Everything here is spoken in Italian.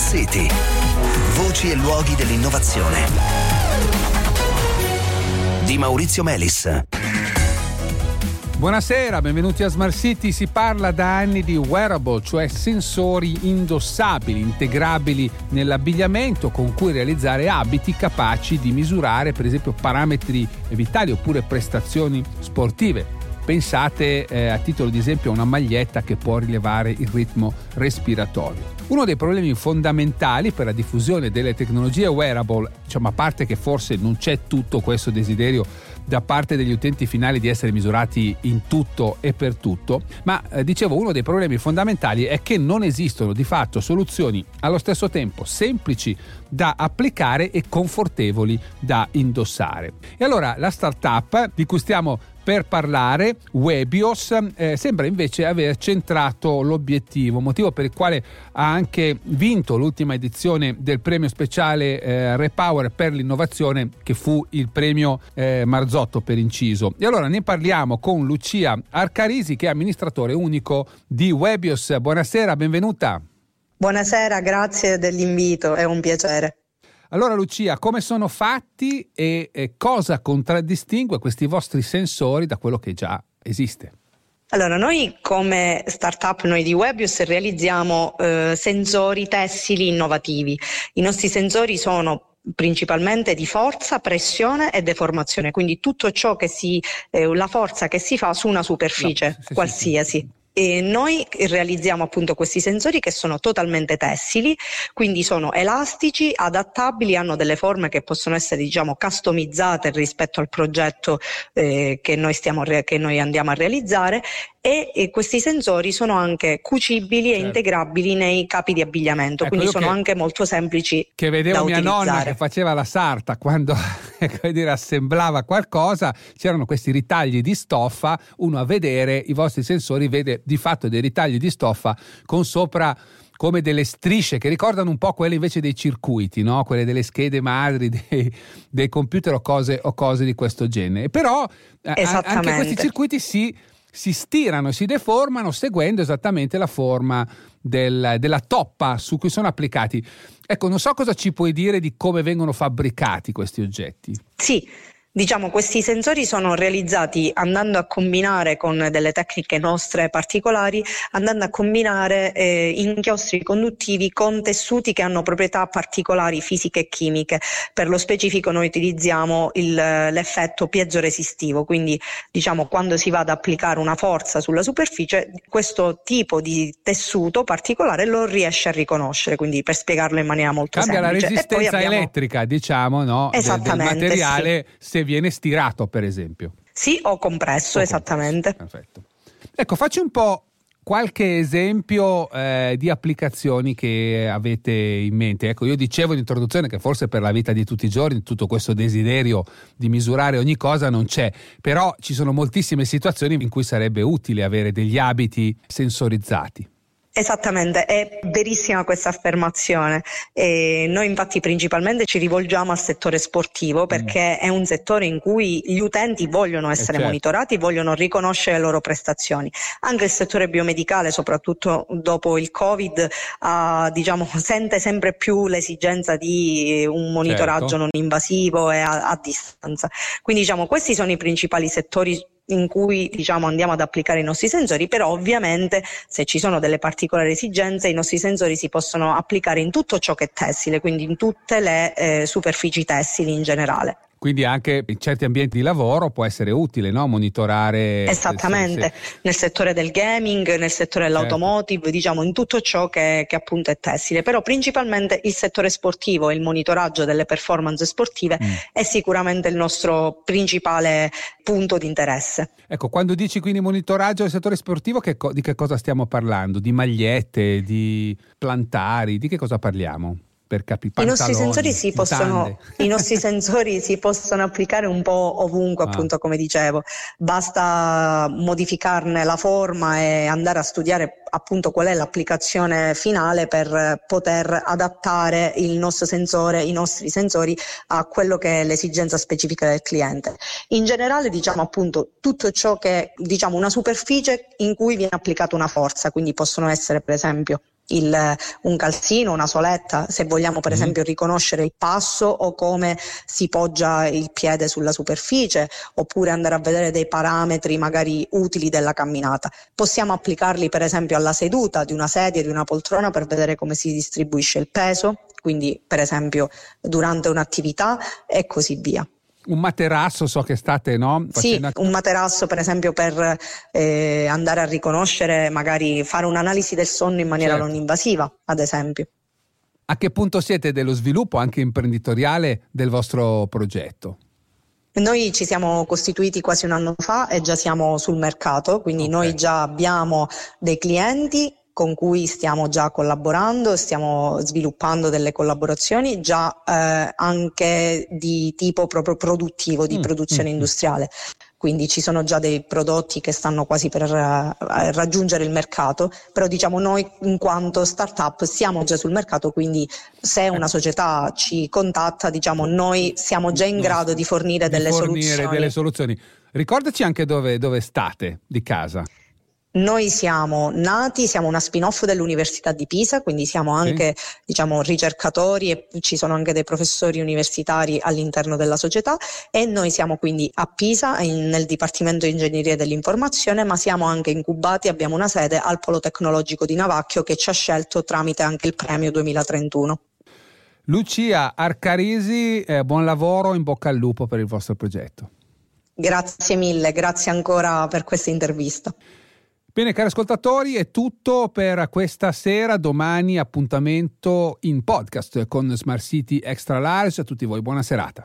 City. Voci e luoghi dell'innovazione. Di Maurizio Melis. Buonasera, benvenuti a Smart City. Si parla da anni di wearable, cioè sensori indossabili, integrabili nell'abbigliamento con cui realizzare abiti capaci di misurare per esempio parametri vitali oppure prestazioni sportive. Pensate eh, a titolo di esempio a una maglietta che può rilevare il ritmo respiratorio. Uno dei problemi fondamentali per la diffusione delle tecnologie wearable, diciamo a parte che forse non c'è tutto questo desiderio da parte degli utenti finali di essere misurati in tutto e per tutto, ma eh, dicevo uno dei problemi fondamentali è che non esistono di fatto soluzioni allo stesso tempo semplici da applicare e confortevoli da indossare. E allora la startup di cui stiamo per parlare, Webios eh, sembra invece aver centrato l'obiettivo, motivo per il quale ha anche vinto l'ultima edizione del premio speciale eh, Repower per l'innovazione che fu il premio eh, Marzotto per inciso. E allora ne parliamo con Lucia Arcarisi che è amministratore unico di Webios. Buonasera, benvenuta. Buonasera, grazie dell'invito, è un piacere. Allora Lucia, come sono fatti e, e cosa contraddistingue questi vostri sensori da quello che già esiste? Allora, noi come startup, noi di Webius, realizziamo eh, sensori tessili innovativi. I nostri sensori sono principalmente di forza, pressione e deformazione, quindi tutto ciò che si, eh, la forza che si fa su una superficie no, sì, sì, qualsiasi. Sì, e noi realizziamo appunto questi sensori che sono totalmente tessili, quindi sono elastici, adattabili, hanno delle forme che possono essere diciamo customizzate rispetto al progetto eh, che, noi stiamo, che noi andiamo a realizzare e, e, questi sensori sono anche cucibili certo. e integrabili nei capi di abbigliamento, ecco, quindi sono che, anche molto semplici. Che vedevo mia utilizzare. nonna che faceva la sarta quando dire, assemblava qualcosa, c'erano questi ritagli di stoffa, uno a vedere i vostri sensori vede di fatto dei ritagli di stoffa con sopra come delle strisce che ricordano un po' quelle invece dei circuiti, no? quelle delle schede madri dei, dei computer o cose, o cose, di questo genere. Però eh, anche questi circuiti si si stirano e si deformano seguendo esattamente la forma del, della toppa su cui sono applicati. Ecco, non so cosa ci puoi dire di come vengono fabbricati questi oggetti. Sì, Diciamo, questi sensori sono realizzati andando a combinare con delle tecniche nostre particolari, andando a combinare eh, inchiostri conduttivi con tessuti che hanno proprietà particolari fisiche e chimiche. Per lo specifico noi utilizziamo il, l'effetto piezo-resistivo, quindi diciamo quando si va ad applicare una forza sulla superficie, questo tipo di tessuto particolare lo riesce a riconoscere, quindi per spiegarlo in maniera molto Cambia semplice. Cambia la resistenza abbiamo... elettrica, diciamo, no? Esattamente, del, del materiale. Sì se viene stirato, per esempio. Sì, o compresso, o esattamente. Compresso. Perfetto. Ecco, facci un po' qualche esempio eh, di applicazioni che avete in mente. Ecco, io dicevo in introduzione che forse per la vita di tutti i giorni tutto questo desiderio di misurare ogni cosa non c'è, però ci sono moltissime situazioni in cui sarebbe utile avere degli abiti sensorizzati. Esattamente, è verissima questa affermazione. E noi infatti principalmente ci rivolgiamo al settore sportivo perché mm. è un settore in cui gli utenti vogliono eh, essere certo. monitorati, vogliono riconoscere le loro prestazioni. Anche il settore biomedicale, soprattutto dopo il Covid, ha, diciamo, sente sempre più l'esigenza di un monitoraggio certo. non invasivo e a, a distanza. Quindi diciamo, questi sono i principali settori in cui diciamo, andiamo ad applicare i nostri sensori, però ovviamente se ci sono delle particolari esigenze i nostri sensori si possono applicare in tutto ciò che è tessile, quindi in tutte le eh, superfici tessili in generale. Quindi anche in certi ambienti di lavoro può essere utile no? monitorare. Esattamente, se, se... nel settore del gaming, nel settore dell'automotive, certo. diciamo in tutto ciò che, che, appunto è tessile, però principalmente il settore sportivo e il monitoraggio delle performance sportive mm. è sicuramente il nostro principale punto di interesse. Ecco, quando dici quindi monitoraggio del settore sportivo, che co- di che cosa stiamo parlando? Di magliette, di plantari, di che cosa parliamo? Per capire I nostri sensori si possono, i nostri sensori si possono applicare un po' ovunque, ah. appunto, come dicevo. Basta modificarne la forma e andare a studiare appunto qual è l'applicazione finale per poter adattare il nostro sensore, i nostri sensori a quello che è l'esigenza specifica del cliente. In generale diciamo appunto tutto ciò che diciamo una superficie in cui viene applicata una forza, quindi possono essere per esempio il, un calzino, una soletta, se vogliamo per mm. esempio riconoscere il passo o come si poggia il piede sulla superficie, oppure andare a vedere dei parametri magari utili della camminata. Possiamo applicarli per esempio alla seduta di una sedia, di una poltrona per vedere come si distribuisce il peso, quindi per esempio durante un'attività e così via. Un materasso so che state, no? Facendo... Sì, un materasso per esempio per eh, andare a riconoscere, magari fare un'analisi del sonno in maniera certo. non invasiva, ad esempio. A che punto siete dello sviluppo anche imprenditoriale del vostro progetto? Noi ci siamo costituiti quasi un anno fa e già siamo sul mercato, quindi okay. noi già abbiamo dei clienti con cui stiamo già collaborando, stiamo sviluppando delle collaborazioni già eh, anche di tipo proprio produttivo, di mm, produzione mm, mm. industriale. Quindi ci sono già dei prodotti che stanno quasi per uh, raggiungere il mercato, però diciamo noi in quanto startup siamo già sul mercato, quindi se una società ci contatta, diciamo noi siamo già in grado di fornire di delle fornire soluzioni. delle soluzioni. Ricordaci anche dove, dove state di casa. Noi siamo nati, siamo una spin-off dell'Università di Pisa, quindi siamo anche sì. diciamo, ricercatori e ci sono anche dei professori universitari all'interno della società e noi siamo quindi a Pisa in, nel Dipartimento di Ingegneria dell'Informazione, ma siamo anche incubati, abbiamo una sede al Polo Tecnologico di Navacchio che ci ha scelto tramite anche il premio 2031. Lucia Arcarisi, eh, buon lavoro, in bocca al lupo per il vostro progetto. Grazie mille, grazie ancora per questa intervista. Bene, cari ascoltatori, è tutto per questa sera. Domani appuntamento in podcast con Smart City Extra Large. A tutti voi, buona serata.